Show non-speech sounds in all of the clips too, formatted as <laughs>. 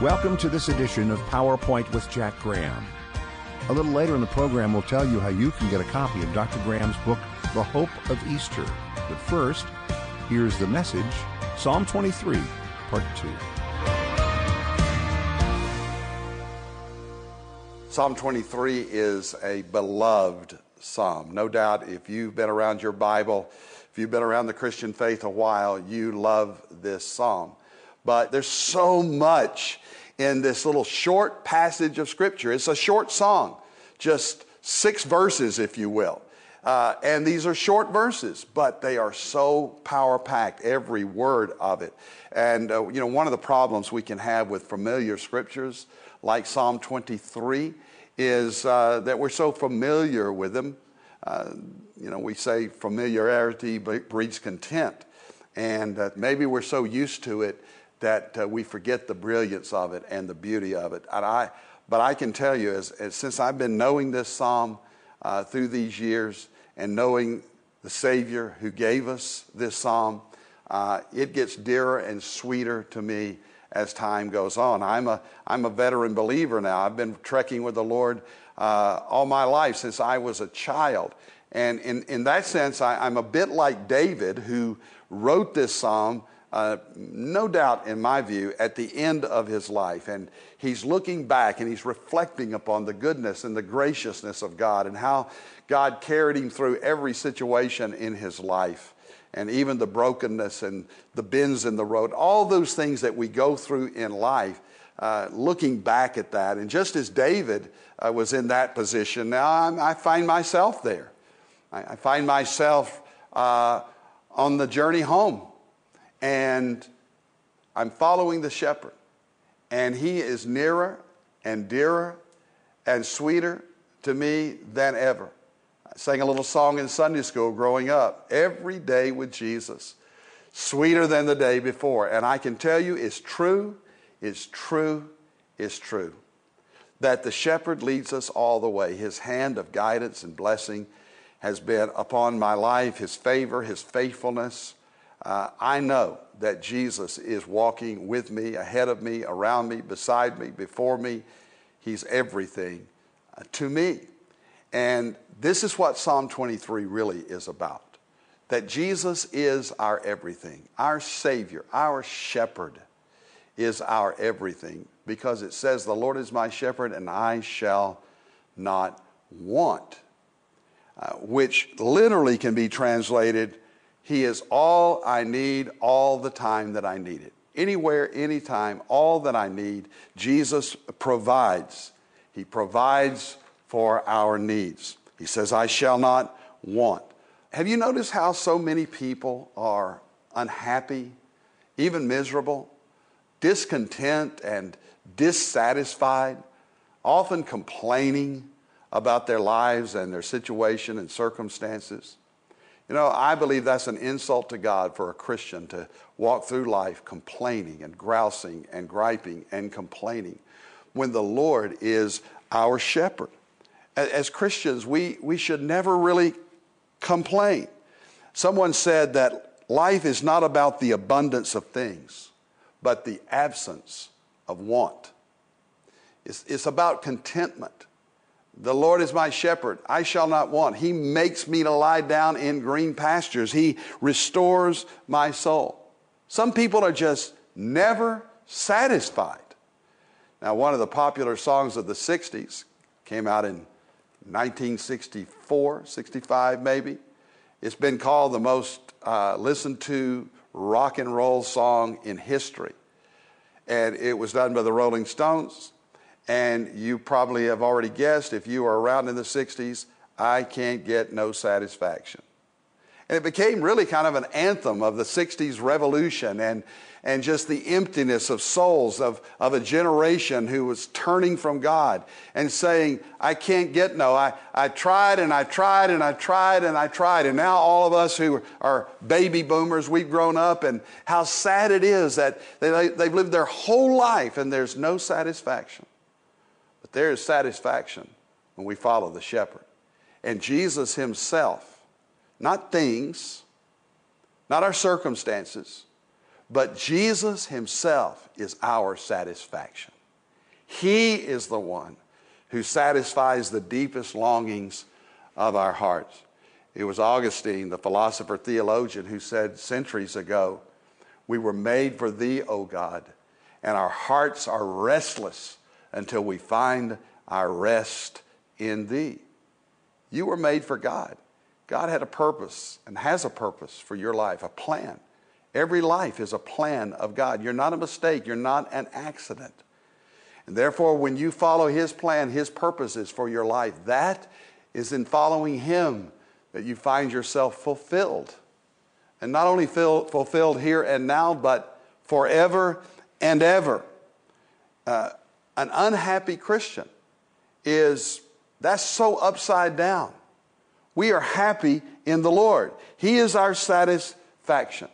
Welcome to this edition of PowerPoint with Jack Graham. A little later in the program, we'll tell you how you can get a copy of Dr. Graham's book, The Hope of Easter. But first, here's the message Psalm 23, Part 2. Psalm 23 is a beloved psalm. No doubt, if you've been around your Bible, if you've been around the Christian faith a while, you love this psalm. But there's so much in this little short passage of Scripture. It's a short song, just six verses, if you will. Uh, and these are short verses, but they are so power packed, every word of it. And, uh, you know, one of the problems we can have with familiar scriptures like Psalm 23 is uh, that we're so familiar with them. Uh, you know, we say familiarity breeds contempt. And maybe we're so used to it that uh, we forget the brilliance of it and the beauty of it. And I, but I can tell you, as, as since I've been knowing this psalm uh, through these years and knowing the Savior who gave us this psalm, uh, it gets dearer and sweeter to me as time goes on. I'm a, I'm a veteran believer now. I've been trekking with the Lord uh, all my life since I was a child. And in, in that sense, I, I'm a bit like David, who wrote this psalm uh, no doubt, in my view, at the end of his life. And he's looking back and he's reflecting upon the goodness and the graciousness of God and how God carried him through every situation in his life. And even the brokenness and the bends in the road, all those things that we go through in life, uh, looking back at that. And just as David uh, was in that position, now I'm, i find myself there. I, I find myself uh, on the journey home and I'm following the shepherd. And he is nearer and dearer and sweeter to me than ever. I sang a little song in Sunday school growing up every day with Jesus, sweeter than the day before. And I can tell you it's true, it's true, it's true that the shepherd leads us all the way. His hand of guidance and blessing has been upon my life, his favor, his faithfulness. Uh, I know that Jesus is walking with me, ahead of me, around me, beside me, before me. He's everything uh, to me. And this is what Psalm 23 really is about that Jesus is our everything, our Savior, our shepherd is our everything because it says, The Lord is my shepherd and I shall not want, uh, which literally can be translated he is all I need all the time that I need it. Anywhere, anytime, all that I need, Jesus provides. He provides for our needs. He says, I shall not want. Have you noticed how so many people are unhappy, even miserable, discontent, and dissatisfied, often complaining about their lives and their situation and circumstances? You know, I believe that's an insult to God for a Christian to walk through life complaining and grousing and griping and complaining when the Lord is our shepherd. As Christians, we, we should never really complain. Someone said that life is not about the abundance of things, but the absence of want. It's, it's about contentment. The Lord is my shepherd. I shall not want. He makes me to lie down in green pastures. He restores my soul. Some people are just never satisfied. Now, one of the popular songs of the 60s came out in 1964, 65 maybe. It's been called the most uh, listened to rock and roll song in history. And it was done by the Rolling Stones. And you probably have already guessed if you were around in the 60s, I can't get no satisfaction. And it became really kind of an anthem of the 60s revolution and, and just the emptiness of souls of, of a generation who was turning from God and saying, I can't get no. I, I tried and I tried and I tried and I tried. And now all of us who are baby boomers, we've grown up, and how sad it is that they, they've lived their whole life and there's no satisfaction. But there is satisfaction when we follow the shepherd. And Jesus himself, not things, not our circumstances, But Jesus Himself is our satisfaction. He is the one who satisfies the deepest longings of our hearts. It was Augustine, the philosopher theologian, who said centuries ago, We were made for Thee, O God, and our hearts are restless until we find our rest in Thee. You were made for God. God had a purpose and has a purpose for your life, a plan. Every life is a plan of God. You're not a mistake, you're not an accident. And therefore, when you follow His plan, His purposes for your life, that is in following Him that you find yourself fulfilled. And not only fill, fulfilled here and now, but forever and ever. Uh, an unhappy Christian is, that's so upside down. We are happy in the Lord. He is our satisfaction.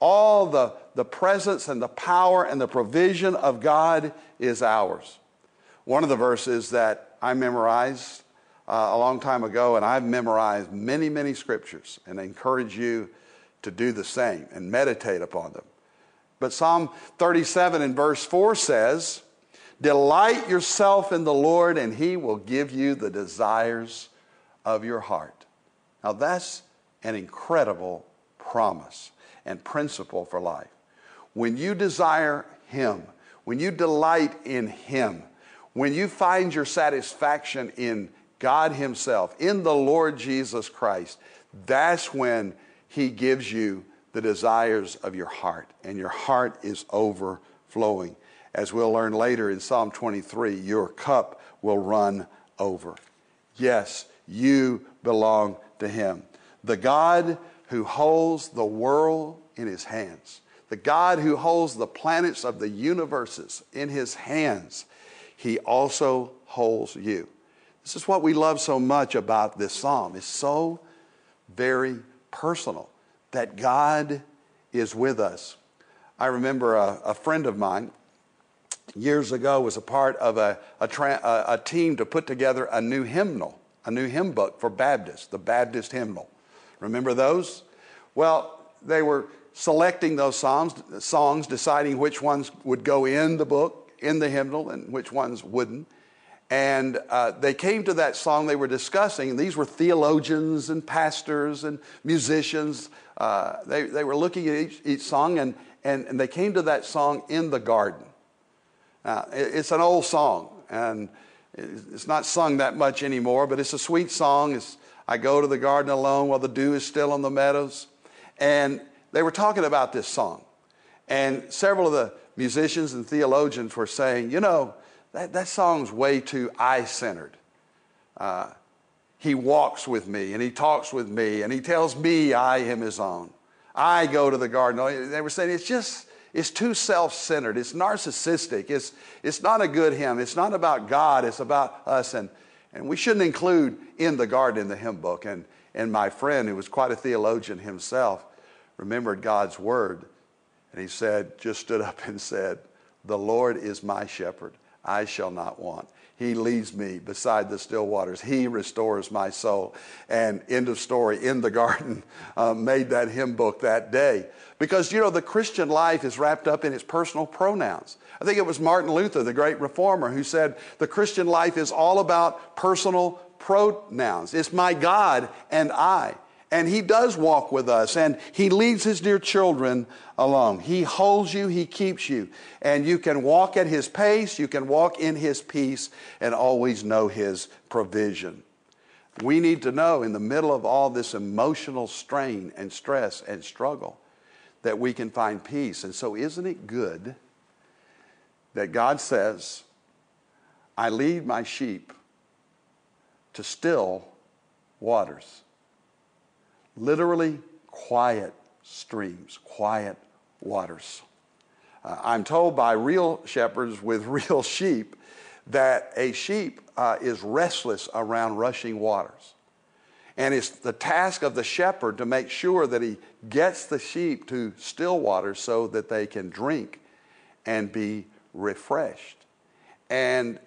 All the, the presence and the power and the provision of God is ours. One of the verses that I memorized uh, a long time ago, and I've memorized many, many scriptures, and I encourage you to do the same and meditate upon them. But Psalm 37 and verse 4 says, Delight yourself in the Lord, and he will give you the desires of your heart. Now, that's an incredible promise and principle for life. When you desire him, when you delight in him, when you find your satisfaction in God Himself, in the Lord Jesus Christ, that's when He gives you the desires of your heart, and your heart is overflowing. As we'll learn later in Psalm 23, your cup will run over. Yes, you belong to Him. The God who holds the world in His hands, the God who holds the planets of the universes in His hands, He also holds you. This is what we love so much about this psalm. It's so very personal that God is with us. I remember a, a friend of mine years ago was a part of a, a, tra- a, team to put together a new hymnal, a new hymn book for Baptists, the Baptist hymnal. Remember those? Well, they were selecting those psalms, songs, deciding which ones would go in the book, in the hymnal, and which ones wouldn't. And uh, they came to that song they were discussing, these were theologians and pastors and musicians. Uh, they, they were looking at each, each song, and, and, and, they came to that song in the garden. Uh, it, it's an old song, and it's not sung that much anymore, but it's a sweet song. It's, I go to the garden alone while the dew is still on the meadows. And they were talking about this song. And several of the musicians and theologians were saying, you know, that, that song's way too I centered. Uh, he walks with me and he talks with me and he tells me I am his own. I go to the garden. They were saying it's just, it's too self centered. It's narcissistic. It's, it's not a good hymn. It's not about God. It's about us. And, and we shouldn't include in the garden in the hymn book. And, and my friend, who was quite a theologian himself, remembered God's word. And he said, just stood up and said, The Lord is my shepherd. I shall not want. He leads me beside the still waters. He restores my soul. And end of story, in the garden, <laughs> uh, made that hymn book that day. Because, you know, the Christian life is wrapped up in its personal pronouns. I think it was Martin Luther, the great reformer, who said the Christian life is all about personal pronouns. It's my God and I. And He does walk with us, and He leads His dear children along. He holds you, He keeps you, and you can walk at His pace, you can walk in His peace, and always know His provision. We need to know in the middle of all this emotional strain and stress and struggle that we can find peace. And so, isn't it good that God says, I lead my sheep to still waters? literally quiet streams, quiet waters. Uh, I'm told by real shepherds with <laughs> real sheep that a sheep uh, is restless around rushing waters. And it's the task of the shepherd to make sure that he gets the sheep to still waters so that they can drink and be refreshed. And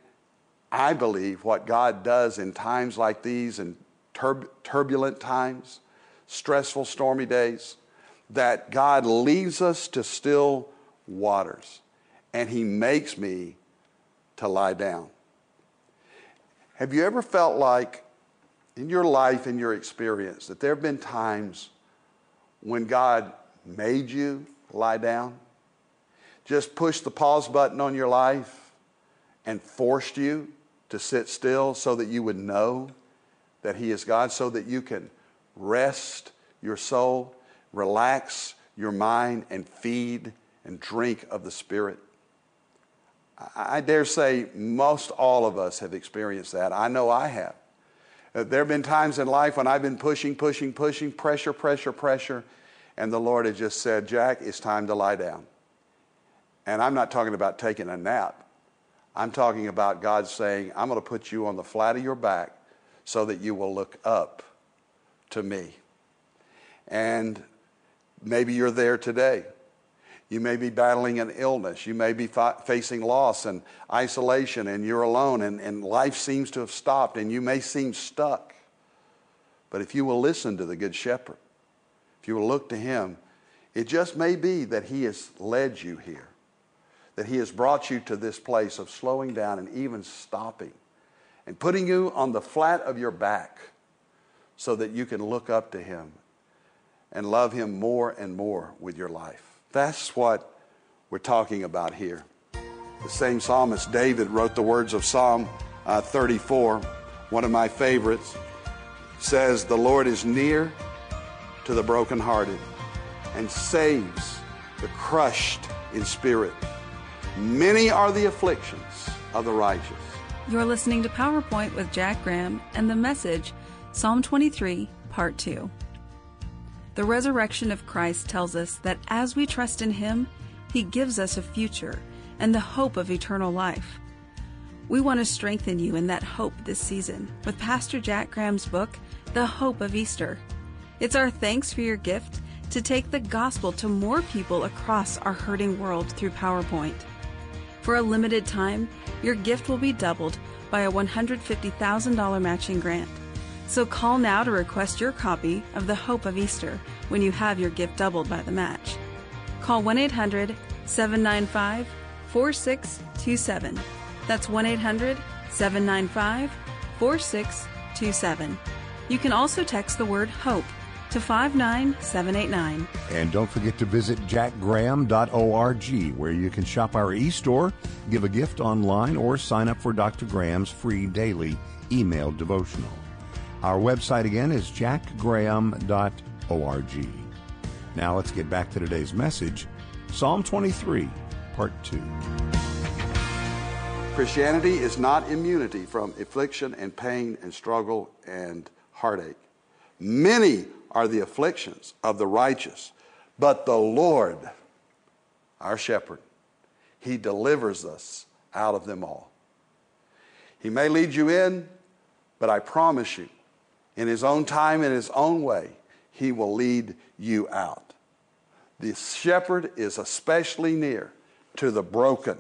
I believe what God does in times like these, in turbulent times, stressful, stormy days, that God leads us to still waters and He makes me to lie down. Have you ever felt like in your life, in your experience, that there have been times when God made you lie down? Just pushed the pause button on your life and forced you to sit still so that you would know that He is God, so that you can rest your soul, relax your mind, and feed and drink of the Spirit. I dare say most all of us have experienced that. I know I have. Uh, there have been times in life when I've been pushing, pushing, pushing, pressure, pressure, pressure, and the Lord has just said, Jack, it's time to lie down. And I'm not talking about taking a nap. I'm talking about God saying, I'm going to put you on the flat of your back so that you will look up to me. And maybe you're there today. You may be battling an illness. You may be fa- facing loss and isolation, and you're alone, and, and life seems to have stopped, and you may seem stuck. But if you will listen to the Good Shepherd, if you will look to Him, it just may be that He has led you here, that He has brought you to this place of slowing down and even stopping and putting you on the flat of your back so that you can look up to Him and love Him more and more with your life. That's what we're talking about here. The same psalmist, David, wrote the words of Psalm uh, 34, one of my favorites, says, The Lord is near to the brokenhearted and saves the crushed in spirit. Many are the afflictions of the righteous. You're listening to PowerPoint with Jack Graham and the message, Psalm 23, Part 2. The resurrection of Christ tells us that as we trust in Him, He gives us a future and the hope of eternal life. We want to strengthen you in that hope this season with Pastor Jack Graham's book, The Hope of Easter. It's our thanks for your gift to take the gospel to more people across our hurting world through PowerPoint. For a limited time, your gift will be doubled by a $150,000 matching grant. So call now to request your copy of The Hope of Easter when you have your gift doubled by the match. Call 1 800 795 4627. That's 1 800 795 4627. You can also text the word HOPE to 59789. And don't forget to visit jackgraham.org where you can shop our e-store, give a gift online, or sign up for Dr. Graham's free daily email devotional. Our website again is jackgraham.org. Now let's get back to today's message Psalm 23, Part 2. Christianity is not immunity from affliction and pain and struggle and heartache. Many are the afflictions of the righteous, but the Lord, our shepherd, he delivers us out of them all. He may lead you in, but I promise you, in his own time, in his own way, he will lead you out. The shepherd is especially near to the broken,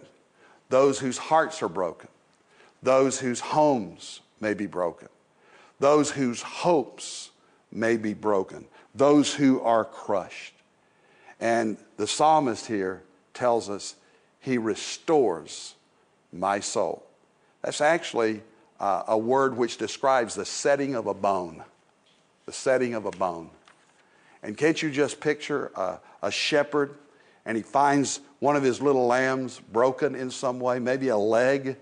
those whose hearts are broken, those whose homes may be broken, those whose hopes may be broken, those who are crushed. And the psalmist here tells us he restores my soul. That's actually uh, a word which describes the setting of a bone. The setting of a bone. And can't you just picture a, a shepherd and he finds one of his little lambs broken in some way, maybe a leg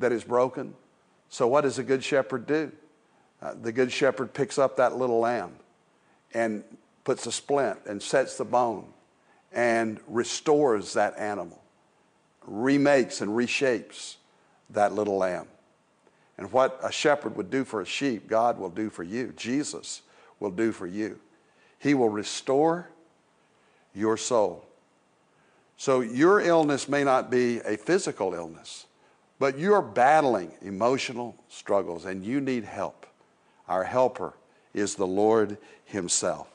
that is broken? So, what does a good shepherd do? Uh, the good shepherd picks up that little lamb and puts a splint and sets the bone and restores that animal, remakes and reshapes that little lamb. And what a shepherd would do for a sheep, God will do for you. Jesus will do for you. He will restore your soul. So your illness may not be a physical illness, but you're battling emotional struggles and you need help. Our helper is the Lord Himself.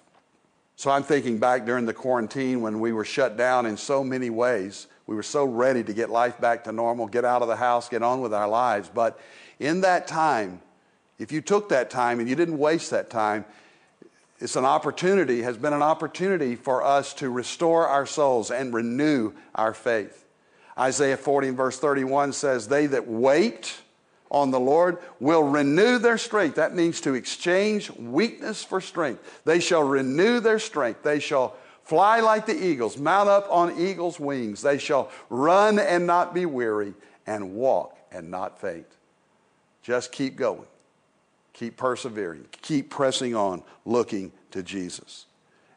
So I'm thinking back during the quarantine when we were shut down in so many ways. We were so ready to get life back to normal, get out of the house, get on with our lives. But in that time, if you took that time and you didn't waste that time, it's an opportunity, has been an opportunity for us to restore our souls and renew our faith. Isaiah 40 and verse 31 says, They that wait on the Lord will renew their strength. That means to exchange weakness for strength. They shall renew their strength. They shall fly like the eagles, mount up on eagle's wings. They shall run and not be weary, and walk and not faint. Just keep going. Keep persevering. Keep pressing on, looking to Jesus.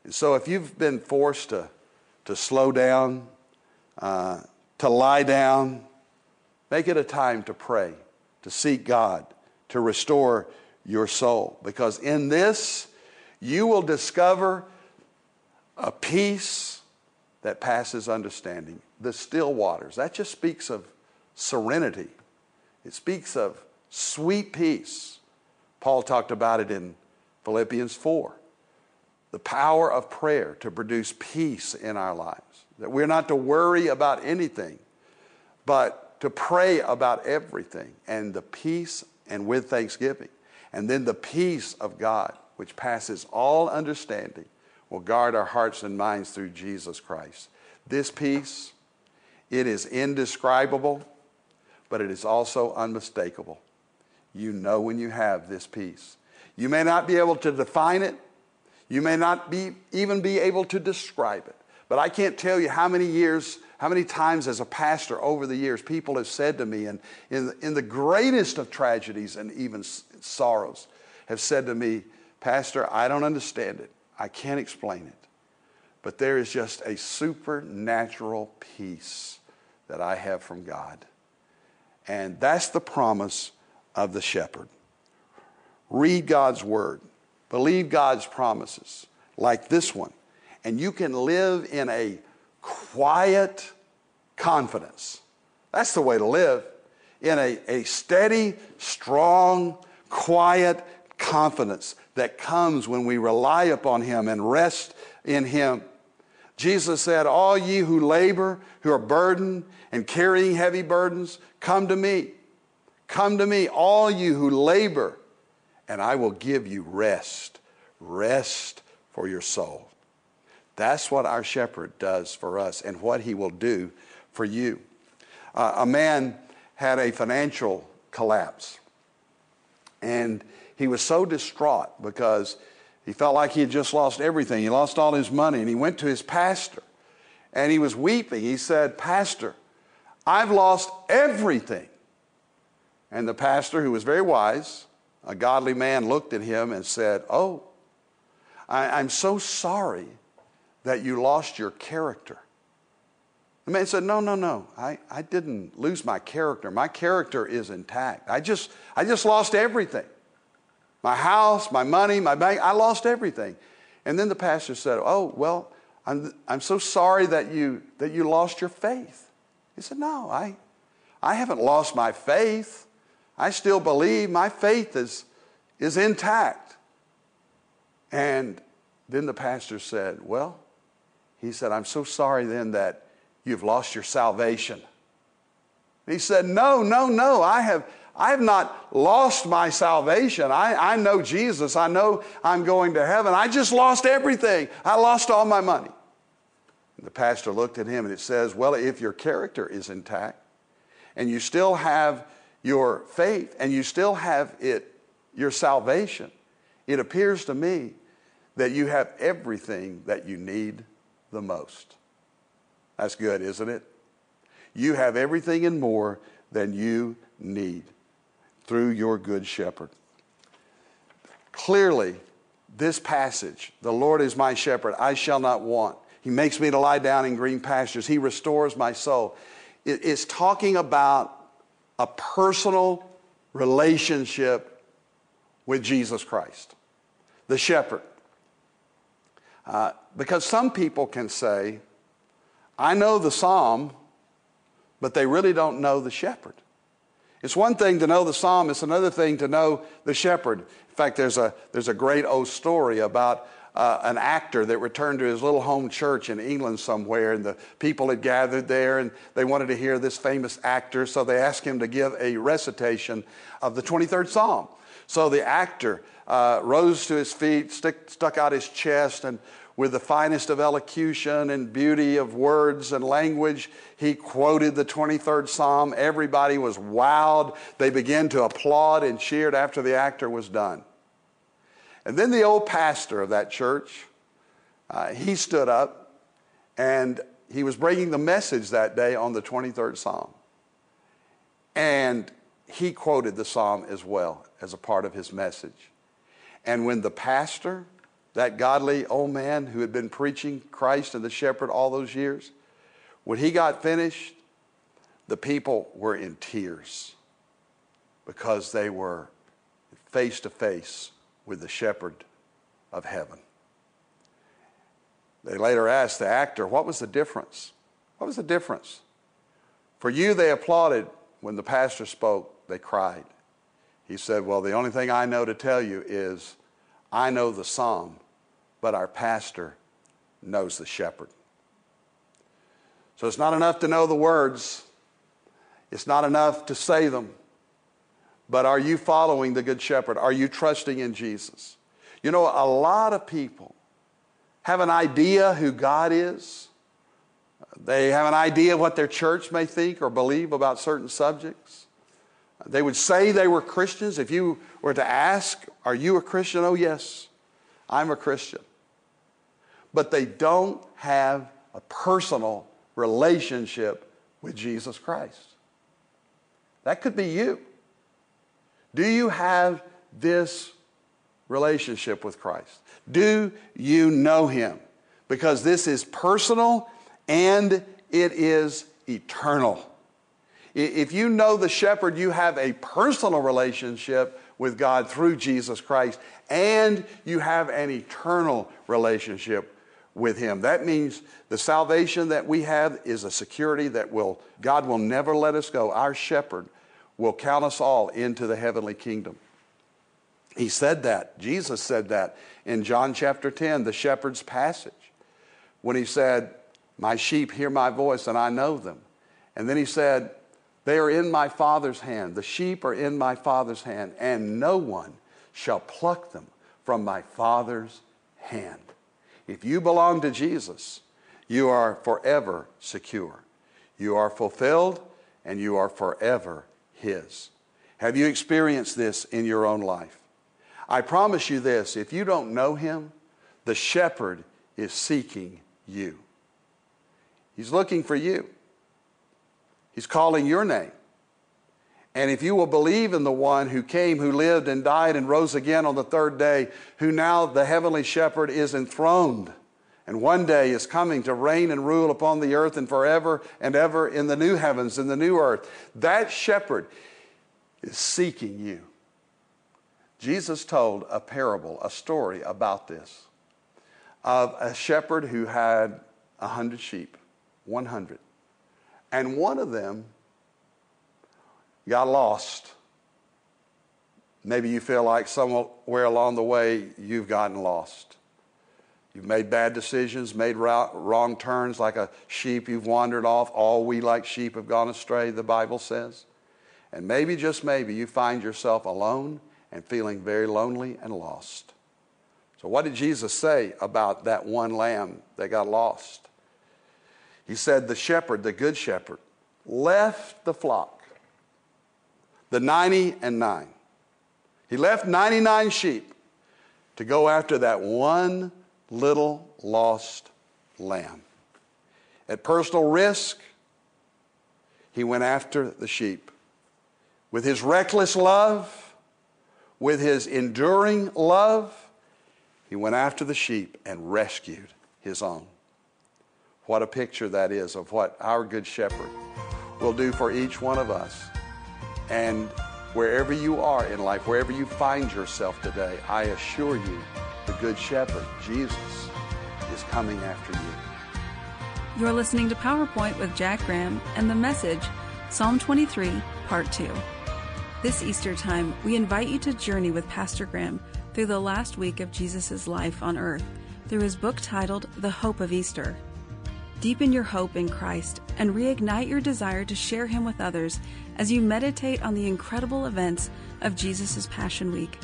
And so, if you've been forced to, to slow down, uh, to lie down, make it a time to pray to seek God, to restore your soul. Because in this, you will discover a peace that passes understanding. The still waters, that just speaks of serenity, it speaks of sweet peace. Paul talked about it in Philippians 4. The power of prayer to produce peace in our lives. That we're not to worry about anything, but to pray about everything and the peace and with thanksgiving. And then the peace of God, which passes all understanding, will guard our hearts and minds through Jesus Christ. This peace, it is indescribable, but it is also unmistakable. You know when you have this peace. You may not be able to define it. You may not be, even be able to describe it. But I can't tell you how many years how many times, as a pastor over the years, people have said to me, and in, in the greatest of tragedies and even sorrows, have said to me, Pastor, I don't understand it. I can't explain it. But there is just a supernatural peace that I have from God. And that's the promise of the shepherd. Read God's word, believe God's promises, like this one, and you can live in a quiet confidence. That's the way to live in a, a steady, strong, quiet confidence that comes when we rely upon Him and rest in Him. Jesus said, All ye who labor, who are burdened and carrying heavy burdens, come to me. Come to me, all you who labor, and I will give you rest. Rest for your soul. That's what our shepherd does for us and what he will do for you. Uh, a man had a financial collapse, and he was so distraught because he felt like he had just lost everything. He lost all his money, and he went to his pastor, and he was weeping. He said, Pastor, I've lost everything. And the pastor, who was very wise, a godly man, looked at him and said, Oh, I, am so sorry that you lost your character. The man said, No, no, no. I, I didn't lose my character. My character is intact. I just, I just lost everything my house, my money, my bank. I lost everything. And then the pastor said, Oh, well, I'm, I'm so sorry that you, that you lost your faith. He said, No, I, I haven't lost my faith. I still believe my faith is, is intact. And then the pastor said, Well, he said, I'm so sorry then that you've lost your salvation. He said, No, no, no. I have, I have not lost my salvation. I, I know Jesus. I know I'm going to heaven. I just lost everything. I lost all my money. And the pastor looked at him and it says, Well, if your character is intact and you still have your faith and you still have it, your salvation, it appears to me that you have everything that you need the most. That's good, isn't it? You have everything and more than you need through your good shepherd. Clearly, this passage, the Lord is my shepherd, I shall not want. He makes me to lie down in green pastures, He restores my soul. It is talking about a personal relationship with Jesus Christ, the shepherd. Uh, because some people can say, I know the psalm, but they really don't know the shepherd. It's one thing to know the psalm, it's another thing to know the shepherd. In fact, there's a, there's a great old story about uh, an actor that returned to his little home church in England somewhere, and the people had gathered there and they wanted to hear this famous actor, so they asked him to give a recitation of the 23rd Psalm. So the actor uh, rose to his feet, stick, stuck out his chest, and with the finest of elocution and beauty of words and language, he quoted the 23rd Psalm. Everybody was wowed. They began to applaud and cheered after the actor was done. And then the old pastor of that church, uh, he stood up and he was bringing the message that day on the 23rd Psalm. And he quoted the psalm as well as a part of his message. And when the pastor, that godly old man who had been preaching Christ and the shepherd all those years, when he got finished, the people were in tears because they were face to face with the shepherd of heaven. They later asked the actor, What was the difference? What was the difference? For you, they applauded. When the pastor spoke, they cried. He said, Well, the only thing I know to tell you is I know the psalm, but our pastor knows the shepherd. So it's not enough to know the words, it's not enough to say them. But are you following the Good Shepherd? Are you trusting in Jesus? You know, a lot of people have an idea who God is. They have an idea of what their church may think or believe about certain subjects. They would say they were Christians. If you were to ask, Are you a Christian? Oh, yes, I'm a Christian. But they don't have a personal relationship with Jesus Christ. That could be you. Do you have this relationship with Christ? Do you know Him? Because this is personal and it is eternal. If you know the shepherd, you have a personal relationship with God through Jesus Christ, and you have an eternal relationship with Him. That means the salvation that we have is a security that will, God will never let us go. Our shepherd will count us all into the heavenly kingdom. He said that. Jesus said that in John chapter 10, the shepherd's passage, when he said, My sheep hear my voice and I know them. And then he said, They are in my Father's hand. The sheep are in my Father's hand, and no one shall pluck them from my Father's hand. If you belong to Jesus, you are forever secure. You are fulfilled and you are forever His. Have you experienced this in your own life? I promise you this if you don't know Him, the shepherd is seeking you. He's looking for you, He's calling your name. And if you will believe in the one who came, who lived and died and rose again on the third day, who now the heavenly shepherd is enthroned and one day is coming to reign and rule upon the earth and forever and ever in the new heavens and the new earth, that shepherd is seeking you. Jesus told a parable, a story about this of a shepherd who had a hundred sheep, 100. And one of them got lost. Maybe you feel like somewhere along the way you've gotten lost. You've made bad decisions, made wrong turns like a sheep, you've wandered off. All we like sheep have gone astray, the Bible says. And maybe, just maybe, you find yourself alone and feeling very lonely and lost. So, what did Jesus say about that one lamb that got lost? He said, The shepherd, the good shepherd, left the flock the 90 and 9. He left 99 sheep to go after that one little lost lamb. At personal risk, he went after the sheep. With his reckless love, with his enduring love, he went after the sheep and rescued his own. What a picture that is of what our Good Shepherd will do for each one of us. And wherever you are in life, wherever you find yourself today, I assure you, Good Shepherd, Jesus, is coming after you. You're listening to PowerPoint with Jack Graham and the message, Psalm 23, Part 2. This Easter time, we invite you to journey with Pastor Graham through the last week of Jesus' life on earth through his book titled The Hope of Easter. Deepen your hope in Christ and reignite your desire to share Him with others as you meditate on the incredible events of Jesus' Passion Week.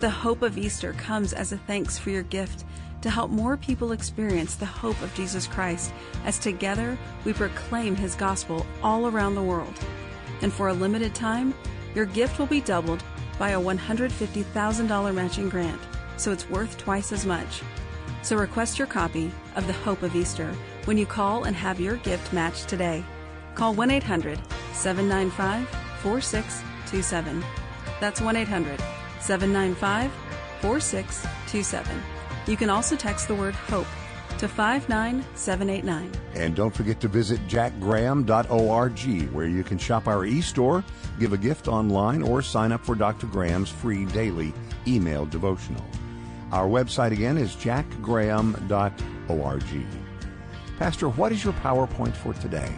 The hope of Easter comes as a thanks for your gift to help more people experience the hope of Jesus Christ as together we proclaim His gospel all around the world. And for a limited time, your gift will be doubled by a $150,000 matching grant, so it's worth twice as much. So request your copy of The Hope of Easter when you call and have your gift matched today. Call 1 800 795 4627. That's 1 800 795 4627. You can also text the word HOPE to 59789. And don't forget to visit jackgraham.org where you can shop our e-store, give a gift online, or sign up for Dr. Graham's free daily email devotional. Our website again is jackgraham.org. Pastor, what is your PowerPoint for today?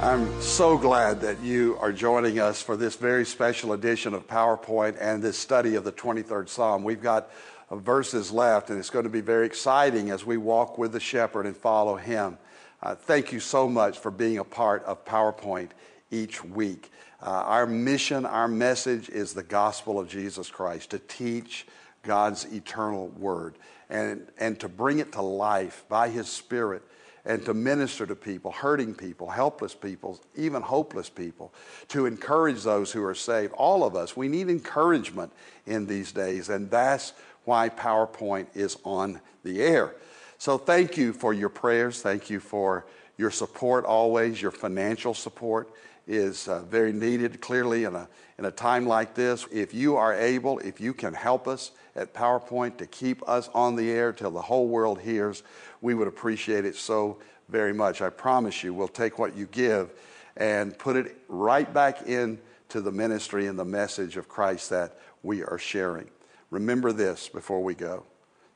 I'm so glad that you are joining us for this very special edition of PowerPoint and this study of the 23rd Psalm. We've got uh, verses left, and it's going to be very exciting as we walk with the shepherd and follow him. Uh, thank you so much for being a part of PowerPoint each week. Uh, our mission, our message is the gospel of Jesus Christ to teach God's eternal word and, and to bring it to life by His Spirit and to minister to people, hurting people, helpless people, even hopeless people, to encourage those who are saved. All of us, we need encouragement in these days, and that's why PowerPoint is on the air. So thank you for your prayers. Thank you for your support always, your financial support is uh, very needed clearly in a, in a time like this. If you are able, if you can help us at PowerPoint to keep us on the air till the whole world hears, we would appreciate it so very much. I promise you, we'll take what you give and put it right back into the ministry and the message of Christ that we are sharing. Remember this before we go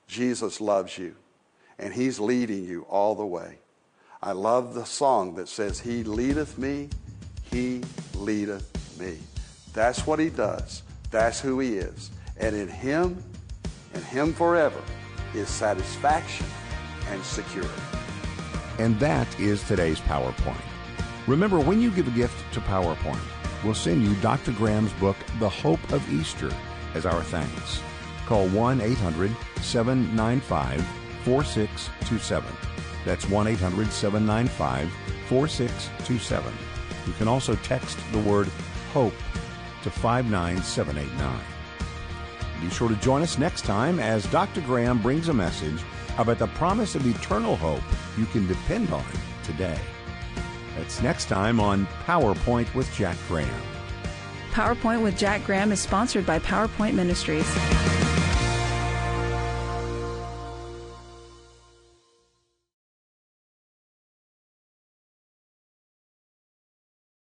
Jesus loves you, and He's leading you all the way. I love the song that says, He leadeth me he leadeth me. That's what He does. That's who He is. And in Him, and Him forever, is satisfaction and security. And that is today's PowerPoint. Remember, when you give a gift to PowerPoint, we'll send you Dr. Graham's book, The Hope of Easter, as our thanks. Call 1 800 795 4627. That's 1 800 795 4627. You can also text the word HOPE to 59789. Be sure to join us next time as Dr. Graham brings a message about the promise of eternal hope you can depend on today. That's next time on PowerPoint with Jack Graham. PowerPoint with Jack Graham is sponsored by PowerPoint Ministries.